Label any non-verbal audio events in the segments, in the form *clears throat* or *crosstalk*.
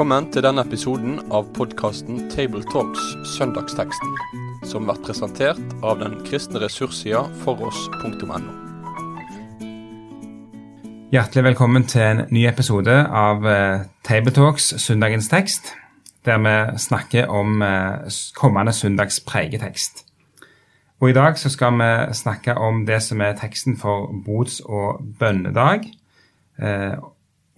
Velkommen til denne episoden av podkasten Tabletalks Søndagsteksten, som blir presentert av den kristne ressurssida foross.no. Hjertelig velkommen til en ny episode av eh, Tabletalks Søndagens tekst, der vi snakker om eh, kommende søndags pregetekst. Og I dag så skal vi snakke om det som er teksten for bods- og bønnedag, eh,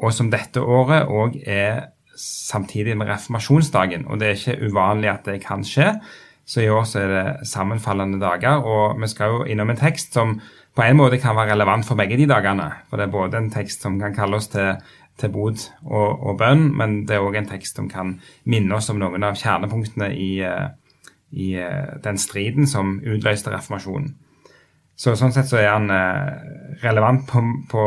og som dette året òg er samtidig med reformasjonsdagen. Og det er ikke uvanlig at det kan skje. Så i år så er det sammenfallende dager. Og vi skal jo innom en tekst som på en måte kan være relevant for begge de dagene. For det er både en tekst som kan kalle oss til, til bod og, og, bønn, men det er òg en tekst som kan minne oss om noen av kjernepunktene i, eh, i eh, den striden som utløste reformasjonen. Så sånn sett så er han eh, relevant på, på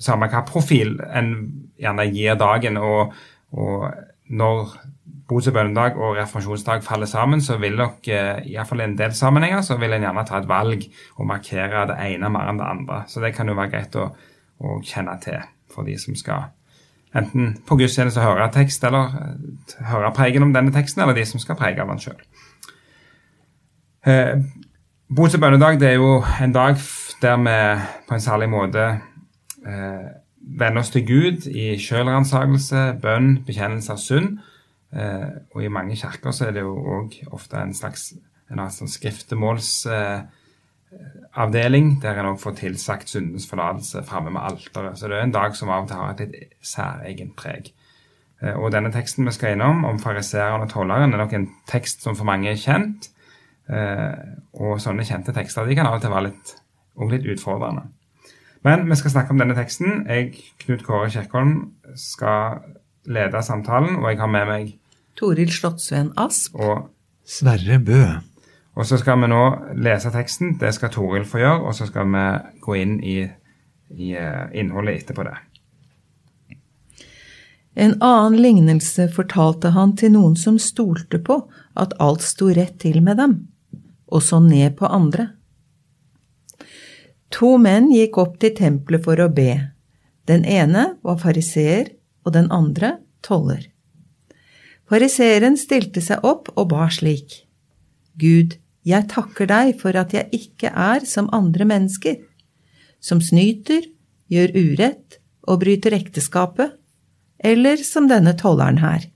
samme hva profil en gjerne gir dagen. Og, og når bots- og bønnedag og reformasjonsdag faller sammen, så vil nok hvert fall i en del sammenhenger så vil en gjerne ta et valg og markere det ene mer enn det andre. Så det kan jo være greit å, å kjenne til for de som skal enten på gudstjeneste høre tekst, eller eh, høre pregen om denne teksten, eller de som skal prege av den sjøl. Eh, og bønnedag det er jo en dag der vi på en særlig måte eh, vende oss til Gud i sjølransakelse, bønn, bekjennelse av synd. Eh, og i mange kirker så er det jo òg ofte en slags en sånn skriftemålsavdeling, eh, der en òg får tilsagt syndens forlatelse framme med alteret. Så det er en dag som av og til har et litt særegent preg. Eh, og denne teksten vi skal innom, om fariseeren og tolleren, er nok en tekst som for mange er kjent. Og sånne kjente tekster de kan av og til være litt, litt utfordrende. Men vi skal snakke om denne teksten. Jeg, Knut Kåre Kjerkholm, skal lede samtalen, og jeg har med meg Toril Slottsveen Asp. Og Sverre Bø. Og så skal vi nå lese teksten. Det skal Toril få gjøre, og så skal vi gå inn i, i uh, innholdet etterpå det. En annen lignelse fortalte han til noen som stolte på at alt sto rett til med dem, og så ned på andre. To menn gikk opp til tempelet for å be. Den ene var fariseer, og den andre toller. Fariseeren stilte seg opp og ba slik. Gud, jeg takker deg for at jeg ikke er som andre mennesker, som snyter, gjør urett og bryter ekteskapet, eller som denne tolleren her.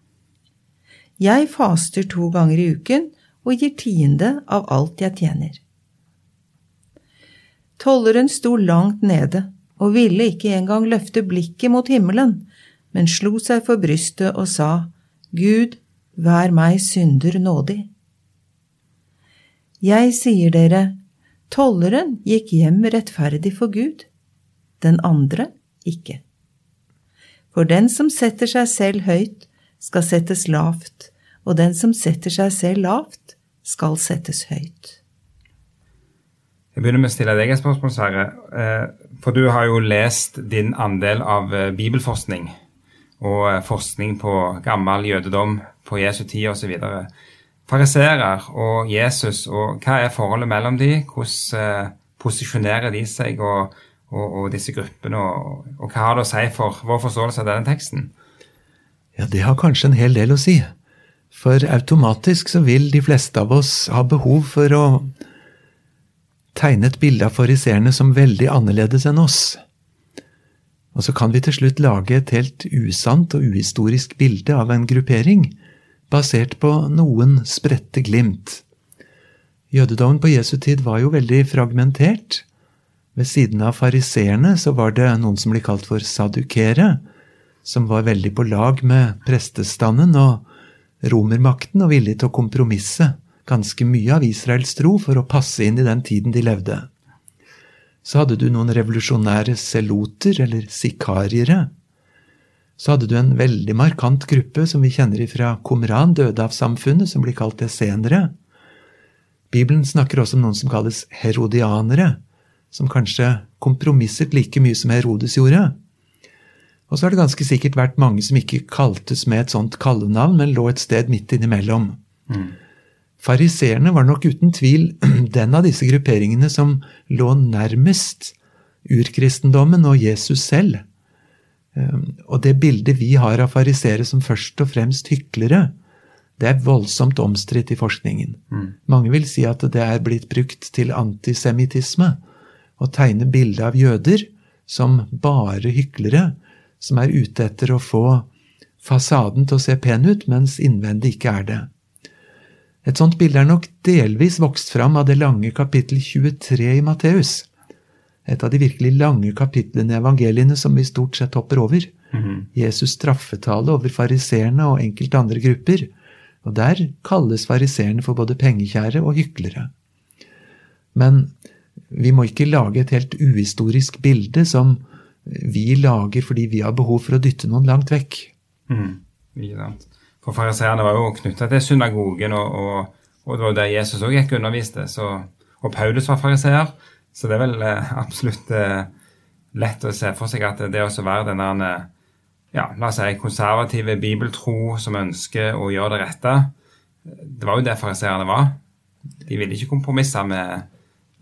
Jeg faster to ganger i uken og gir tiende av alt jeg tjener. Tolleren sto langt nede og ville ikke engang løfte blikket mot himmelen, men slo seg for brystet og sa, Gud, vær meg synder nådig. Jeg sier dere, tolleren gikk hjem rettferdig for Gud, den andre ikke. For den som setter seg selv høyt, skal settes lavt, og den som setter seg selv lavt, skal settes høyt. Jeg begynner med å stille deg et spørsmål, Sverre. Eh, for du har jo lest din andel av eh, bibelforskning og eh, forskning på gammel jødedom på Jesu tid osv. Fariserer og Jesus, og hva er forholdet mellom de? Hvordan posisjonerer de seg og, og, og disse gruppene, og, og, hva har det å si for vår forståelse av denne teksten? Ja, det har kanskje en hel del å si. For automatisk så vil de fleste av oss ha behov for å tegne et bilde av fariseerne som veldig annerledes enn oss. Og så kan vi til slutt lage et helt usant og uhistorisk bilde av en gruppering, basert på noen spredte glimt. Jødedommen på Jesu tid var jo veldig fragmentert. Ved siden av fariseerne så var det noen som ble kalt for sadukere, som var veldig på lag med prestestanden og romermakten og villig til å kompromisse ganske mye av Israels tro for å passe inn i den tiden de levde. Så hadde du noen revolusjonære seloter, eller sikariere. Så hadde du en veldig markant gruppe som vi kjenner fra Qumran, dødehavssamfunnet, som blir kalt essenere. Bibelen snakker også om noen som kalles herodianere, som kanskje kompromisset like mye som Herodes gjorde. Og så har det ganske sikkert vært mange som ikke kaltes med et sånt kallenavn, men lå et sted midt innimellom. Mm. Fariseerne var nok uten tvil *clears throat* den av disse grupperingene som lå nærmest urkristendommen og Jesus selv. Um, og det bildet vi har av farisere som først og fremst hyklere, det er voldsomt omstridt i forskningen. Mange vil si at det er blitt brukt til antisemittisme. Å tegne bilde av jøder som bare hyklere, som er ute etter å få fasaden til å se pen ut, mens innvendig ikke er det. Et sånt bilde er nok delvis vokst fram av det lange kapittel 23 i Matteus. Et av de virkelig lange kapitlene i evangeliene som vi stort sett hopper over. Jesus' straffetale over fariseerne og enkelte andre grupper. Og der kalles fariseerne for både pengekjære og hyklere. Men vi må ikke lage et helt uhistorisk bilde som vi lager fordi vi har behov for å dytte noen langt vekk. Mm, ikke sant. For fariseerne var jo knytta til synagogen, og, og, og, det var jo der Jesus òg gikk og underviste. Så, og Paulus var fariseer, så det er vel eh, absolutt eh, lett å se for seg at det å være den der eh, ja, la oss si, konservative bibeltro som ønsker å gjøre det rette, det var jo det fariseerne var. De ville ikke kompromisse med,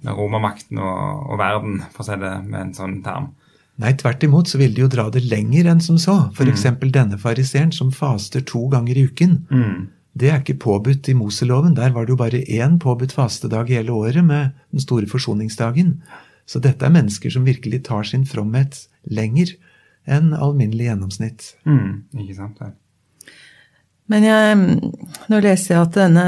med romermakten og, og verden, for å si det med en sånn term. Nei, tvert imot så ville de jo dra det lenger enn som så. F.eks. Mm. denne fariseeren som faster to ganger i uken. Mm. Det er ikke påbudt i Moseloven. Der var det jo bare én påbudt fastedag i hele året med den store forsoningsdagen. Så dette er mennesker som virkelig tar sin fromhet lenger enn alminnelig gjennomsnitt. Mm, ikke sant det. Men jeg, nå leser jeg at denne,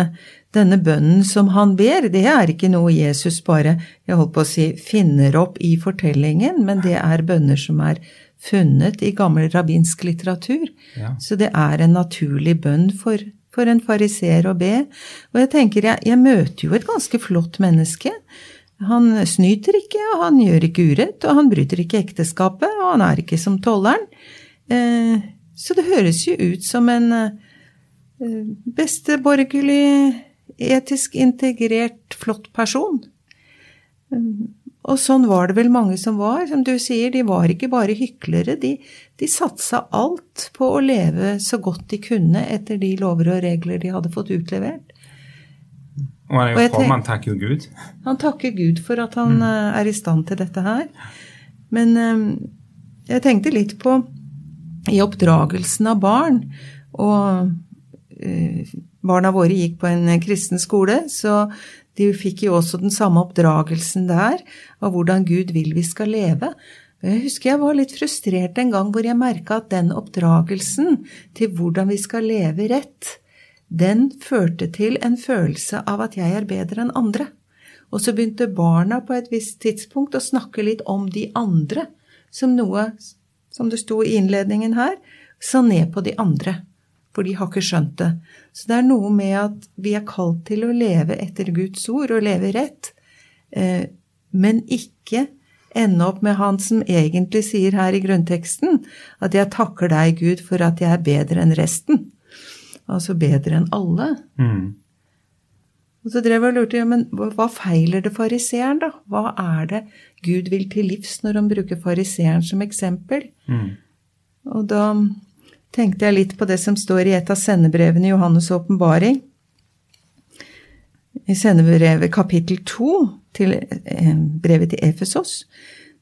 denne bønnen som han ber, det er ikke noe Jesus bare jeg holdt på å si, finner opp i fortellingen, men det er bønner som er funnet i gammel rabbinsk litteratur. Ja. Så det er en naturlig bønn for, for en fariseer å be. Og jeg tenker, jeg, jeg møter jo et ganske flott menneske. Han snyter ikke, og han gjør ikke urett, og han bryter ikke ekteskapet, og han er ikke som tolleren. Eh, så det høres jo ut som en eh, besteborgerlig, etisk integrert, flott person. Eh, og sånn var det vel mange som var. Som du sier, de var ikke bare hyklere. De, de satsa alt på å leve så godt de kunne etter de lover og regler de hadde fått utlevert. Og jeg tenker, tenk- han takker jo Gud. Han takker Gud for at han mm. er i stand til dette her. Men eh, jeg tenkte litt på i oppdragelsen av barn. Og eh, barna våre gikk på en kristen skole, så de fikk jo også den samme oppdragelsen der av hvordan Gud vil vi skal leve. Jeg husker jeg var litt frustrert en gang hvor jeg merka at den oppdragelsen til hvordan vi skal leve rett, den førte til en følelse av at jeg er bedre enn andre. Og så begynte barna på et visst tidspunkt å snakke litt om de andre, som noe, som det sto i innledningen her, sa ned på de andre. For de har ikke skjønt det. Så det er noe med at vi er kalt til å leve etter Guds ord og leve rett, eh, men ikke ende opp med han som egentlig sier her i grunnteksten, at jeg takker deg, Gud, for at jeg er bedre enn resten. Altså bedre enn alle. Mm. Og så drev jeg og lurte, ja, men hva hva feiler det fariseeren, da? Hva er det Gud vil til livs når han bruker fariseeren som eksempel? Mm. Og da tenkte jeg litt på det som står i et av sendebrevene i Johannes' åpenbaring. I sendebrevet kapittel 2, til eh, brevet til Efesos,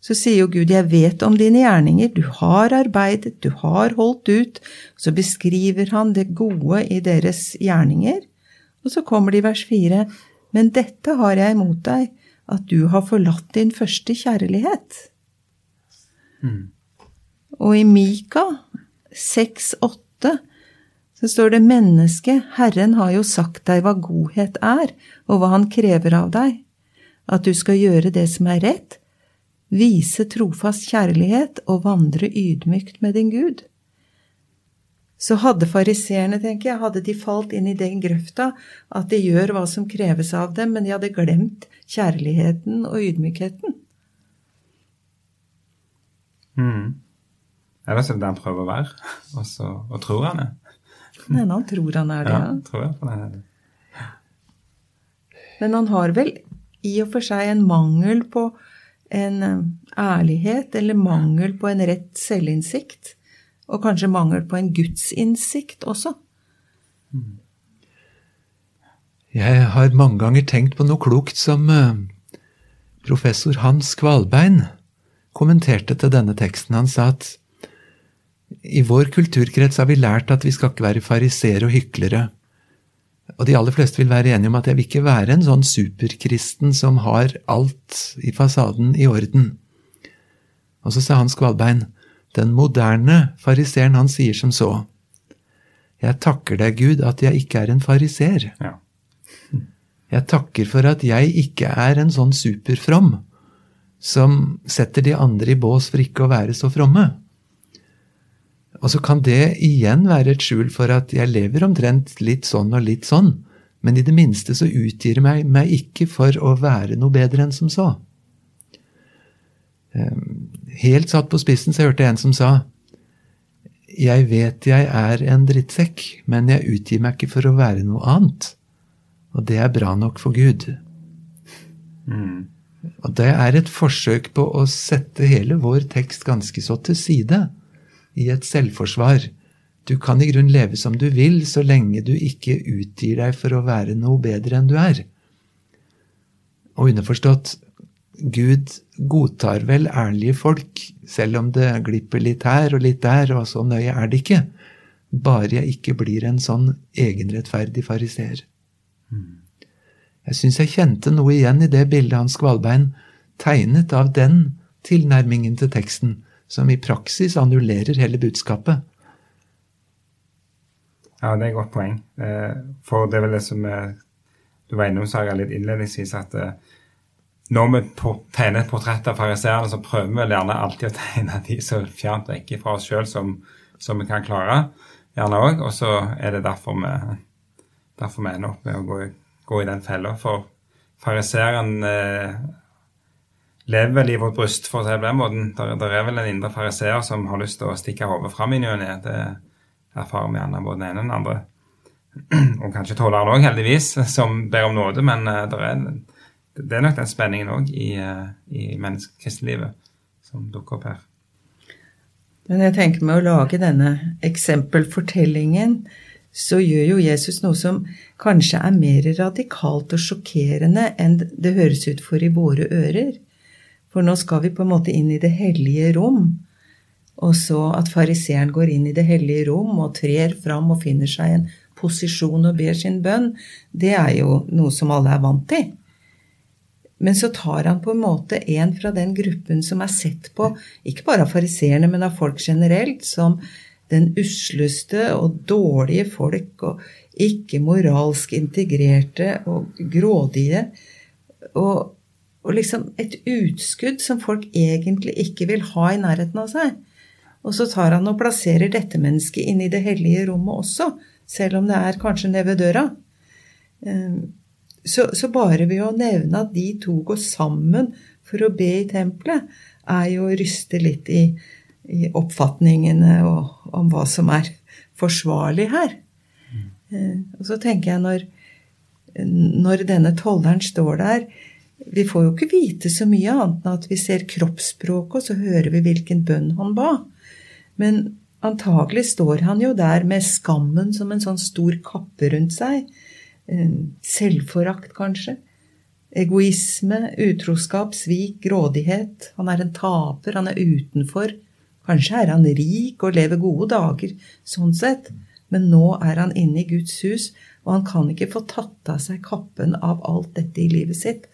så sier jo Gud, jeg vet om dine gjerninger, du har arbeidet, du har holdt ut. Så beskriver han det gode i deres gjerninger. Og så kommer det i vers 4, men dette har jeg imot deg, at du har forlatt din første kjærlighet. Og i Mika 6,8 så står det menneske, Herren har jo sagt deg hva godhet er, og hva han krever av deg. At du skal gjøre det som er rett, vise trofast kjærlighet og vandre ydmykt med din Gud. Så hadde fariseerne, tenker jeg, hadde de falt inn i den grøfta at de gjør hva som kreves av dem, men de hadde glemt kjærligheten og ydmykheten. Mm. Eller vet er det det han prøver å være, og så og tror han er. Nei, han tror han er det, Ja, tror jeg på det. Men han har vel i og for seg en mangel på en eh, ærlighet, eller mangel på en rett selvinnsikt. Og kanskje mangel på en gudsinnsikt også. Jeg har mange ganger tenkt på noe klokt som eh, professor Hans Kvalbein kommenterte til denne teksten. Han sa at I vår kulturkrets har vi lært at vi skal ikke være fariseere og hyklere. Og de aller fleste vil være enige om at jeg vil ikke være en sånn superkristen som har alt i fasaden i orden. Og så sa Hans Kvalbein, den moderne fariseeren, han sier som så. Jeg takker deg, Gud, at jeg ikke er en fariser. Ja. Jeg takker for at jeg ikke er en sånn superfrom som setter de andre i bås for ikke å være så fromme. Og så kan det igjen være et skjul for at jeg lever omtrent litt sånn og litt sånn, men i det minste så utgir jeg meg, meg ikke for å være noe bedre enn som så. Ehm, helt satt på spissen så hørte jeg en som sa Jeg vet jeg er en drittsekk, men jeg utgir meg ikke for å være noe annet. Og det er bra nok for Gud. Og det er et forsøk på å sette hele vår tekst ganske så til side i et selvforsvar. Du kan i grunn leve som du vil, så lenge du ikke utgir deg for å være noe bedre enn du er. Og underforstått, Gud godtar vel ærlige folk, selv om det glipper litt her og litt der, og så nøye er det ikke. Bare jeg ikke blir en sånn egenrettferdig fariseer. Jeg syns jeg kjente noe igjen i det bildet Hans Kvalbein tegnet av den tilnærmingen til teksten, som i praksis annullerer hele budskapet. Ja, det er et godt poeng. Eh, For det er vel det som eh, du var innom, Saga, litt innledningsvis, at eh, når vi tegner et portrett av fariseerne, så prøver vi vel gjerne alltid å *laughs* tegne de så fjernt vekk fra oss sjøl som, som vi kan klare. Gjerne òg. Og så er det derfor vi, derfor vi ender opp med å gå, gå i den fella. For fariseeren lever vel i vårt bryst, for å si det på den måten. Der er vel en indre fariseer som har lyst til å stikke hodet fram i ny og. Det erfarer vi gjerne både den ene og den andre. *clears throat* Og kanskje tolleren òg, heldigvis, *laughs* som ber om nåde. Men eh, er, det er nok den spenningen òg i, eh, i menneskelivet som dukker opp her. Men jeg tenker med å lage denne eksempelfortellingen, så gjør jo Jesus noe som kanskje er mer radikalt og sjokkerende enn det høres ut for i våre ører. For nå skal vi på en måte inn i det hellige rom. Og så at fariseeren går inn i det hellige rom og trer fram og finner seg en posisjon og ber sin bønn, det er jo noe som alle er vant til. Men så tar han på en måte en fra den gruppen som er sett på, ikke bare av fariseerne, men av folk generelt, som den usleste og dårlige folk, og ikke moralsk integrerte og grådige. Og, og liksom et utskudd som folk egentlig ikke vil ha i nærheten av seg. Og så tar han og plasserer dette mennesket inn i det hellige rommet også, selv om det er kanskje nede ved døra. Eh, Så, så bare ved å nevne at de to går sammen for å be i tempelet, er jo å ryste litt i, i oppfatningene og, om hva som er forsvarlig her. Eh, Og så tenker jeg når, når denne tolleren står der Vi får jo ikke vite så mye annet enn at vi ser kroppsspråket, og så hører vi hvilken bønn han ba. Men antagelig står han jo der med skammen som en sånn stor kappe rundt seg. Selvforakt, kanskje. Egoisme, utroskap, svik, grådighet. Han er en taper, han er utenfor. Kanskje er han rik og lever gode dager, sånn sett. Men nå er han inne i Guds hus, og han kan ikke få tatt av seg kappen av alt dette i livet sitt.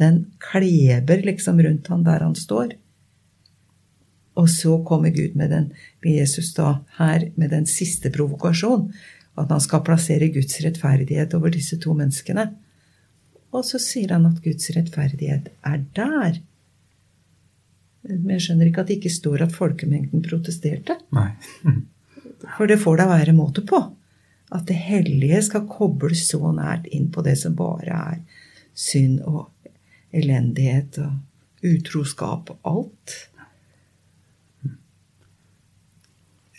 Den kleber liksom rundt han der han står. Og så kommer Gud med den, med Jesus da her med den siste provokasjon. At han skal plassere Guds rettferdighet over disse to menneskene. Og så sier han at Guds rettferdighet er der. Men jeg skjønner ikke at det ikke står at folkemengden protesterte. Nei. *laughs* For det får da være måte på. At det hellige skal kobles så nært inn på det som bare er synd og elendighet og utroskap og alt.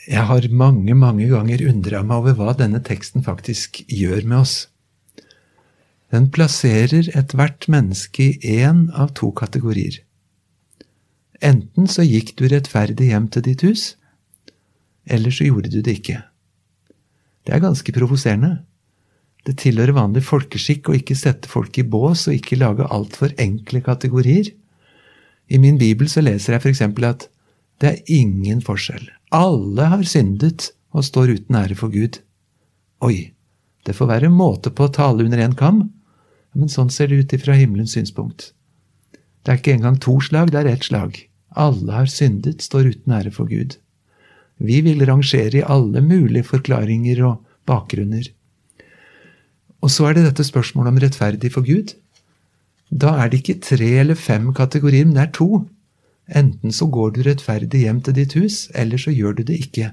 Jeg har mange, mange ganger undra meg over hva denne teksten faktisk gjør med oss. Den plasserer ethvert menneske i én av to kategorier. Enten så gikk du rettferdig hjem til ditt hus, eller så gjorde du det ikke. Det er ganske provoserende. Det tilhører vanlig folkeskikk å ikke sette folk i bås og ikke lage altfor enkle kategorier. I min bibel så leser jeg f.eks. at Det er ingen forskjell. Alle har syndet og står uten ære for Gud. Oi, det får være måte på å tale under én kam, men sånn ser det ut ifra himmelens synspunkt. Det er ikke engang to slag, det er ett slag. Alle har syndet, står uten ære for Gud. Vi vil rangere i alle mulige forklaringer og bakgrunner. Og så er det dette spørsmålet om rettferdig for Gud. Da er det ikke tre eller fem kategorier, men det er to. Enten så går du rettferdig hjem til ditt hus, eller så gjør du det ikke.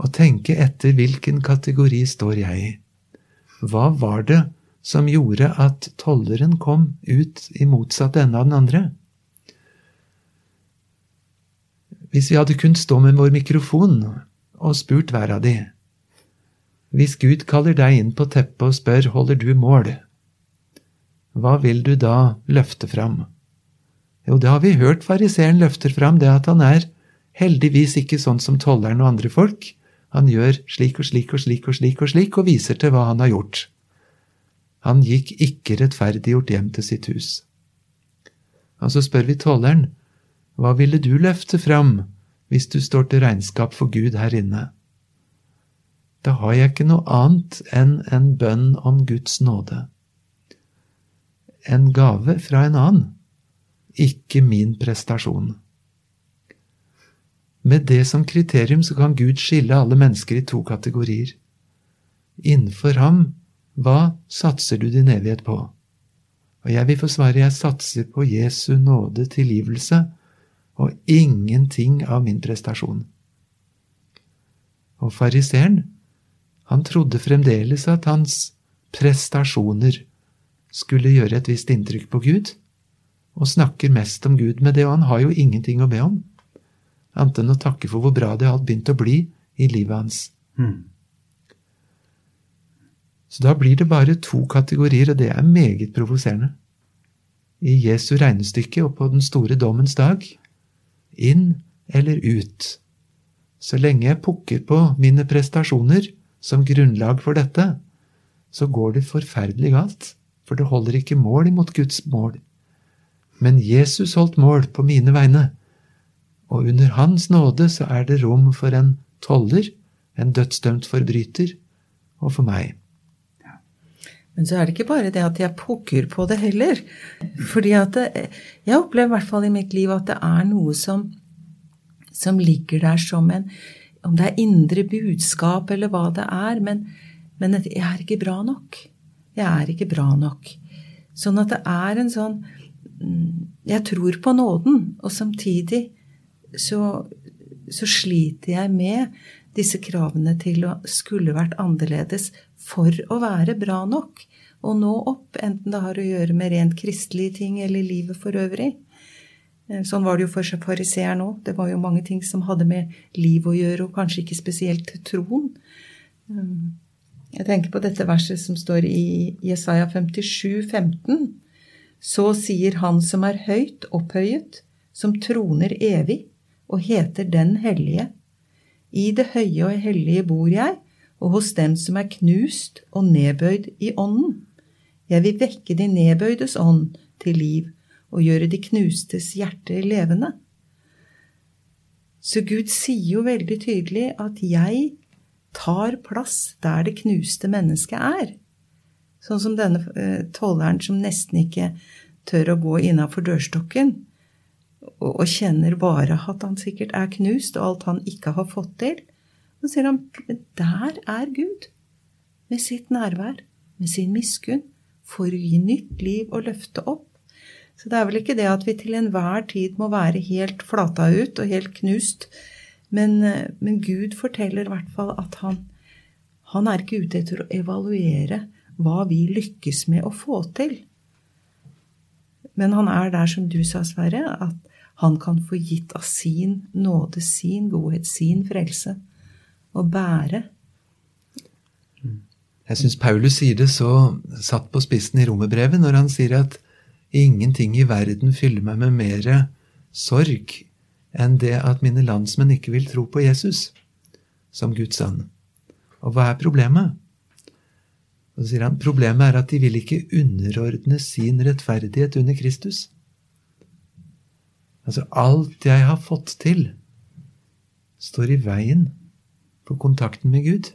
Og tenke etter hvilken kategori står jeg i. Hva var det som gjorde at tolleren kom ut i motsatt ende av den andre? Hvis vi hadde kunnet stå med vår mikrofon og spurt hver av de Hvis Gud kaller deg inn på teppet og spør holder du mål, hva vil du da løfte fram? Jo, det har vi hørt fariseeren løfter fram, det at han er heldigvis ikke sånn som tolleren og andre folk. Han gjør slik og slik og slik og slik og slik og viser til hva han har gjort. Han gikk ikke rettferdiggjort hjem til sitt hus. Og så spør vi tolleren, hva ville du løfte fram hvis du står til regnskap for Gud her inne? Da har jeg ikke noe annet enn en bønn om Guds nåde. En gave fra en annen, ikke min prestasjon. Med det som kriterium så kan Gud skille alle mennesker i to kategorier. Innenfor ham, hva satser du din evighet på? Og jeg vil få svare jeg satser på Jesu nåde tilgivelse og ingenting av min prestasjon. Og fariseeren, han trodde fremdeles at hans prestasjoner skulle gjøre et visst inntrykk på Gud, og snakker mest om Gud med det, og han har jo ingenting å be om annet enn å takke for hvor bra det har begynt å bli i livet hans. Mm. Så da blir det bare to kategorier, og det er meget provoserende. I Jesu regnestykke og på den store dommens dag inn eller ut. Så lenge jeg pukker på mine prestasjoner som grunnlag for dette, så går det forferdelig galt, for det holder ikke mål imot Guds mål. Men Jesus holdt mål på mine vegne, og under Hans nåde så er det rom for en toller, en dødsdømt forbryter, og for meg. Men så er det ikke bare det at jeg pukker på det heller. Fordi at det, jeg opplever i hvert fall i mitt liv at det er noe som, som ligger der som en Om det er indre budskap eller hva det er, men, men jeg er ikke bra nok. Jeg er ikke bra nok. Sånn at det er en sånn mm, Jeg tror på nåden, og samtidig så, så sliter jeg med disse kravene til å skulle vært annerledes for å være bra nok og nå opp, enten det har å gjøre med rent kristelige ting eller livet for øvrig. Eh, sånn var det jo for fariseeren òg. Det var jo mange ting som hadde med liv å gjøre, og kanskje ikke spesielt troen. Mm. Jeg tenker på dette verset som står i Jesaja 57, 15. Så sier Han som er høyt opphøyet, som troner evig, og heter Den hellige. I det høye og hellige bor jeg, og hos dem som er knust og nedbøyd i ånden. Jeg vil vekke de nedbøydes ånd til liv og gjøre de knustes hjerter levende. Så Gud sier jo veldig tydelig at jeg tar plass der det knuste mennesket er. Sånn som denne eh, tolleren som nesten ikke tør å gå innafor dørstokken og, kjenner bare at han sikkert er knust, og alt han ikke har fått til. Så sier han der er Gud, med sitt nærvær, med sin miskunn, for å gi nytt liv og løfte opp. Så det er vel ikke det at vi til enhver tid må være helt flata ut og helt knust, men, men Gud forteller i hvert fall at han, han er ikke ute etter å evaluere hva vi lykkes med å få til. Men han er der, som du sa, Sverre, at han kan få gitt av sin nåde, sin godhet, sin frelse, og bære. Jeg syns Paulus sier det så satt på spissen i romerbrevet når han sier at ingenting i verden fyller meg med mer sorg enn det at mine landsmenn ikke vil tro på Jesus som Guds sønn. Og hva er problemet? Og så sier han problemet er at de vil ikke underordne sin rettferdighet under Kristus. Altså, alt jeg har fått til, står i veien for kontakten med Gud.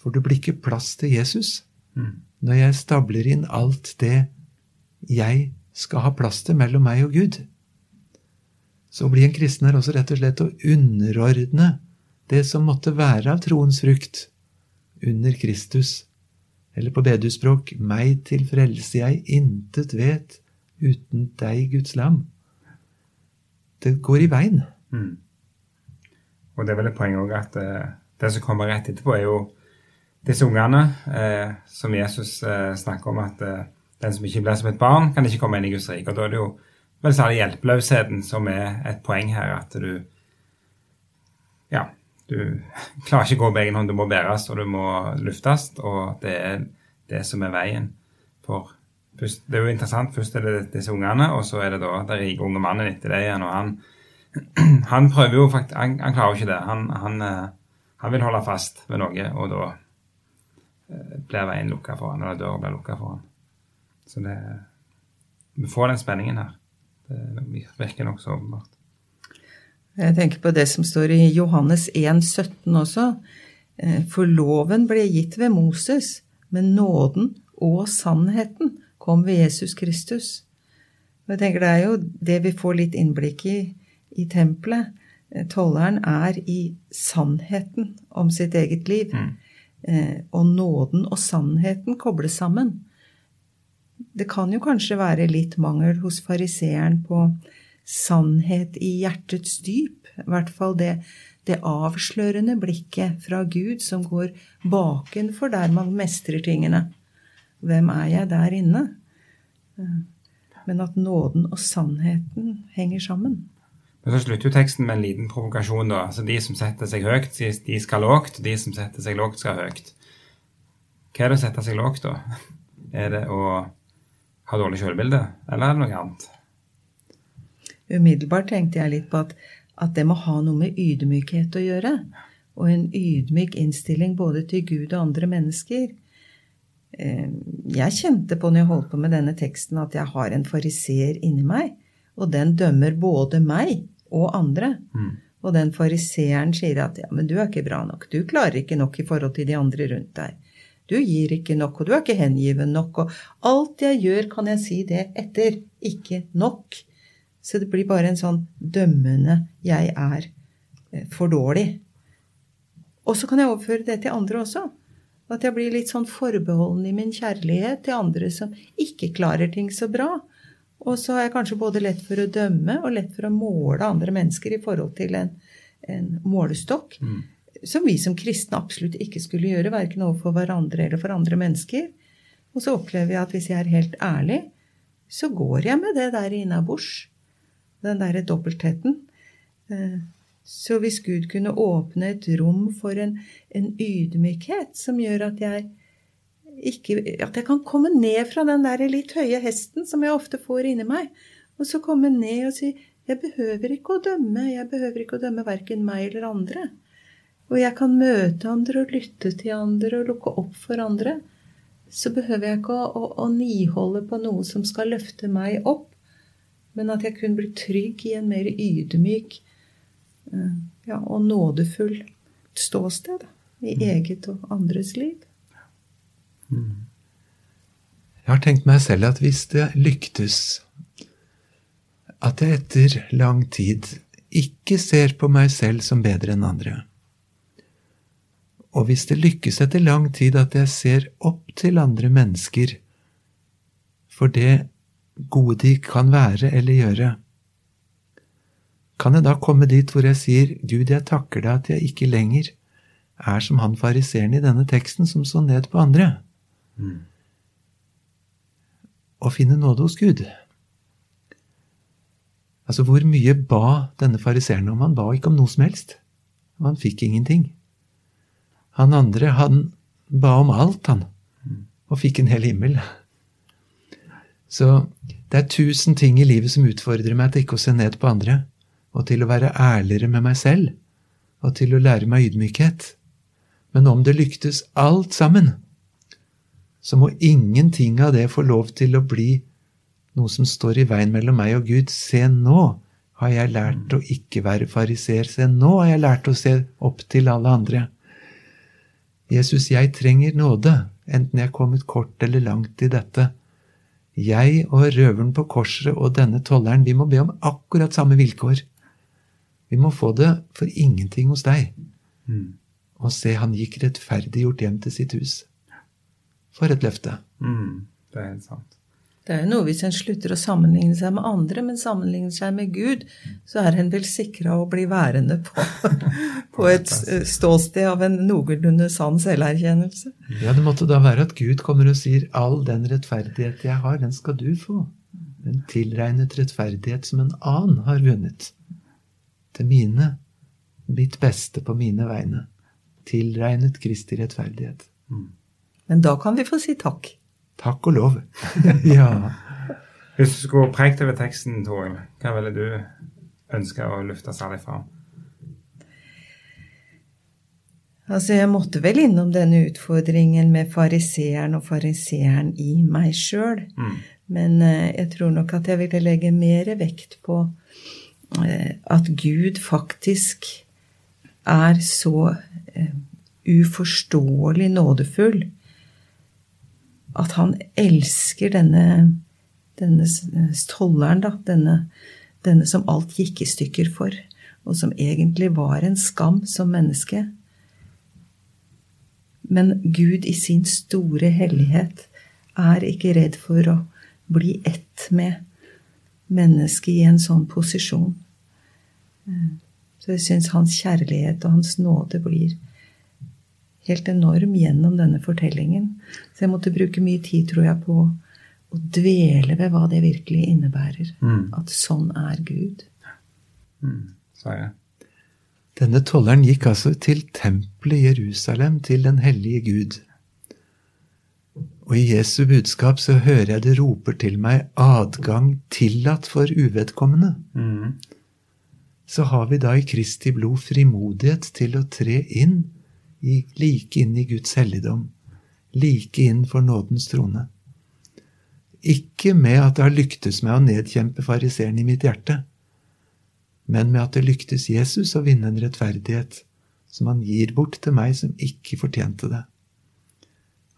For det blir ikke plass til Jesus når jeg stabler inn alt det jeg skal ha plass til mellom meg og Gud. Så å bli en kristen er også rett og slett å underordne det som måtte være av troens frukt, under Kristus. Eller på bedusspråk meg til frelse jeg intet vet uten deg, Guds lam. Det går i veien. Mm. Og det er vel et poeng òg at eh, det som kommer rett etterpå, er jo disse ungene eh, som Jesus eh, snakker om at eh, den som ikke blir som et barn, kan ikke komme inn i Guds rike. Og da er det jo vel særlig hjelpeløsheten som er et poeng her. At du Ja, du *laughs* klarer ikke å gå på egen hånd. Du må bæres, og du må luftes. Og det er det som er veien. For det er jo interessant. Først er det disse ungene, og så er det da den rike unge mannen etter det igjen. Og han, *clears throat* han prøver jo faktisk Han, han klarer jo ikke det. Han, han, eh, han vil holde fast ved noe, og da eh, blir veien lukka for han, eller døra blir lukka for han. Så det Vi får den spenningen her. Det virker nokså åpenbart. Jeg tenker på det som står i Johannes 1, 17 også. Eh, For loven ble gitt ved Moses, men nåden og sannheten kom ved Jesus Kristus. Og jeg tenker Det er jo det vi får litt innblikk i i tempelet. Eh, Tolleren er i sannheten om sitt eget liv. Mm. Og nåden og sannheten kobles sammen. Det kan jo kanskje være litt mangel hos fariseeren på sannhet i hjertets dyp. I hvert fall det, det avslørende blikket fra Gud som går bakenfor der man mestrer tingene. Hvem er jeg der inne? Eh, Men at nåden og sannheten henger sammen. Men så slutter jo teksten med en liten provokasjon. da. Altså De som setter seg høyt, de skal lågt. De som setter seg lågt, skal høyt. Hva er det å sette seg lågt, da? *laughs* Er det å ha dårlig kjørebilde, eller er det noe annet? Umiddelbart tenkte jeg litt på at, at det må ha noe med ydmykhet å gjøre. Og en ydmyk innstilling både til Gud og andre mennesker. Eh, Jeg kjente på når jeg holdt på med denne teksten, at jeg har en fariseer inni meg. Og den dømmer både meg og andre. Og den fariseeren sier at ja, men du er ikke bra nok. Du klarer ikke nok i forhold til de andre rundt deg. Du gir ikke nok, og du er ikke hengiven nok. Og alt jeg gjør, kan jeg si det etter. Ikke nok. Så det blir bare en sånn dømmende 'jeg er eh, for dårlig'. Og så kan jeg overføre det til andre også. At jeg blir litt sånn forbeholden i min kjærlighet til andre som ikke klarer ting så bra. Og så har jeg kanskje både lett for å dømme og lett for å måle andre mennesker i forhold til en, en målestokk. Som vi som kristne absolutt ikke skulle gjøre, verken overfor hverandre eller for andre mennesker. Og så opplever jeg at hvis jeg er helt ærlig, så går jeg med det der innabords. Den derre dobbeltheten. Eh, Så hvis Gud kunne åpne et rom for en, en ydmykhet som gjør at jeg ikke, at jeg kan komme ned fra den der litt høye hesten som jeg ofte får inni meg, og så komme ned og si jeg behøver ikke å dømme, jeg behøver ikke å dømme verken meg eller andre. Og jeg kan møte andre og lytte til andre og lukke opp for andre. Så behøver jeg ikke å, å, å niholde på noe som skal løfte meg opp, men at jeg kun blir trygg i en mer ydmyk eh, ja, og nådefull ståsted da, i eget og andres liv. Jeg har tenkt meg selv at hvis det lyktes at jeg etter lang tid ikke ser på meg selv som bedre enn andre, og hvis det lykkes etter lang tid at jeg ser opp til andre mennesker for det gode de kan være eller gjøre, kan jeg da komme dit hvor jeg sier, Gud, jeg takker deg at jeg ikke lenger er som han fariseeren i denne teksten som så ned på andre? Og finne nåde hos Gud. Altså, hvor mye ba denne fariseeren om? Han ba ikke om noe som helst. Han fikk ingenting. Han andre, han ba om alt, han. Og fikk en hel himmel. Så det er tusen ting i livet som utfordrer meg til ikke å se ned på andre, og til å være ærligere med meg selv, og til å lære meg ydmykhet. Men om det lyktes alt sammen, så må ingenting av det få lov til å bli noe som står i veien mellom meg og Gud. Se, nå har jeg lært å ikke være fariseer. Se, nå har jeg lært å se opp til alle andre. Jesus, jeg trenger nåde, enten jeg er kommet kort eller langt i dette. Jeg og røveren på korset og denne tolleren, vi må be om akkurat samme vilkår. Vi må få det for ingenting hos deg. Mm. Og se, han gikk rettferdiggjort hjem til sitt hus. For et løfte. Mm. Det er helt sant. Det er jo noe hvis en slutter å sammenligne seg med andre, men sammenligner seg med Gud, så er en vel sikra å bli værende på, *laughs* på et ståsted av en noenlunde sann selverkjennelse. Ja, det måtte da være at Gud kommer og sier all den rettferdighet jeg har, den skal du få. En tilregnet rettferdighet som en annen har vunnet. Til mine, mitt beste på mine vegne. Tilregnet Kristi rettferdighet. Men da kan vi få si takk. Takk og lov. *laughs* ja. Hvis du skulle prekt over teksten, Toril, hva ville du ønske å lufte særlig fra? Altså, jeg måtte vel innom denne utfordringen med fariseeren og fariseeren i meg sjøl. Mm. Men eh, jeg tror nok at jeg ville legge mer vekt på eh, at Gud faktisk er så eh, uforståelig nådefull at han elsker denne, denne tolleren, da. Denne, denne som alt gikk i stykker for, og som egentlig var en skam som menneske. Men Gud i sin store hellighet er ikke redd for å bli ett med mennesket i en sånn posisjon. Eh, Så jeg syns hans kjærlighet og hans nåde blir helt enorm gjennom denne fortellingen. Så jeg måtte bruke mye tid, tror jeg, på å dvele ved hva det virkelig innebærer. Mm. At sånn er Gud. Mm. sa jeg. Denne tolleren gikk altså til tempelet i Jerusalem, til den hellige Gud. Og i Jesu budskap så hører jeg det roper til meg adgang tillatt for uvedkommende. Mm. Så har vi da i Kristi blod frimodighet til å tre inn, i, like inn i Guds helligdom, like inn for nådens trone. Ikke med at det har lyktes meg å nedkjempe fariseeren i mitt hjerte, men med at det lyktes Jesus å vinne en rettferdighet som han gir bort til meg som ikke fortjente det.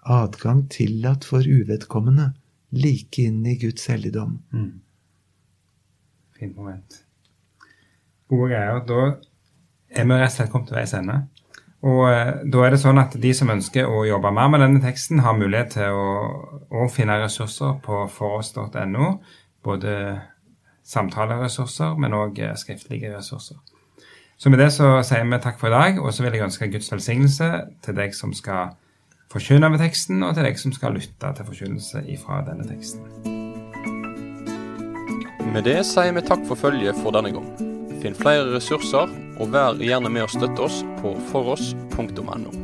Adgang tillatt for uvedkommende, like inn i Guds helligdom. Mm. Fint moment. Gode greier. Da er vi rett og slett kommet til veis ende. Og eh, da er det sånn at de som ønsker å jobbe mer med denne teksten, har mulighet til å, å finne ressurser på foross.no. Både samtaleressurser, men òg skriftlige ressurser. Så med det så sier vi takk for i dag, og så vil jeg ønske Guds velsignelse til deg som skal forkynne med teksten, og til deg som skal lytte til forkynnelse ifra denne teksten. Med det sier vi takk for følget for denne gang. Finn flere ressurser, og vær gjerne med å støtte oss på foross.no.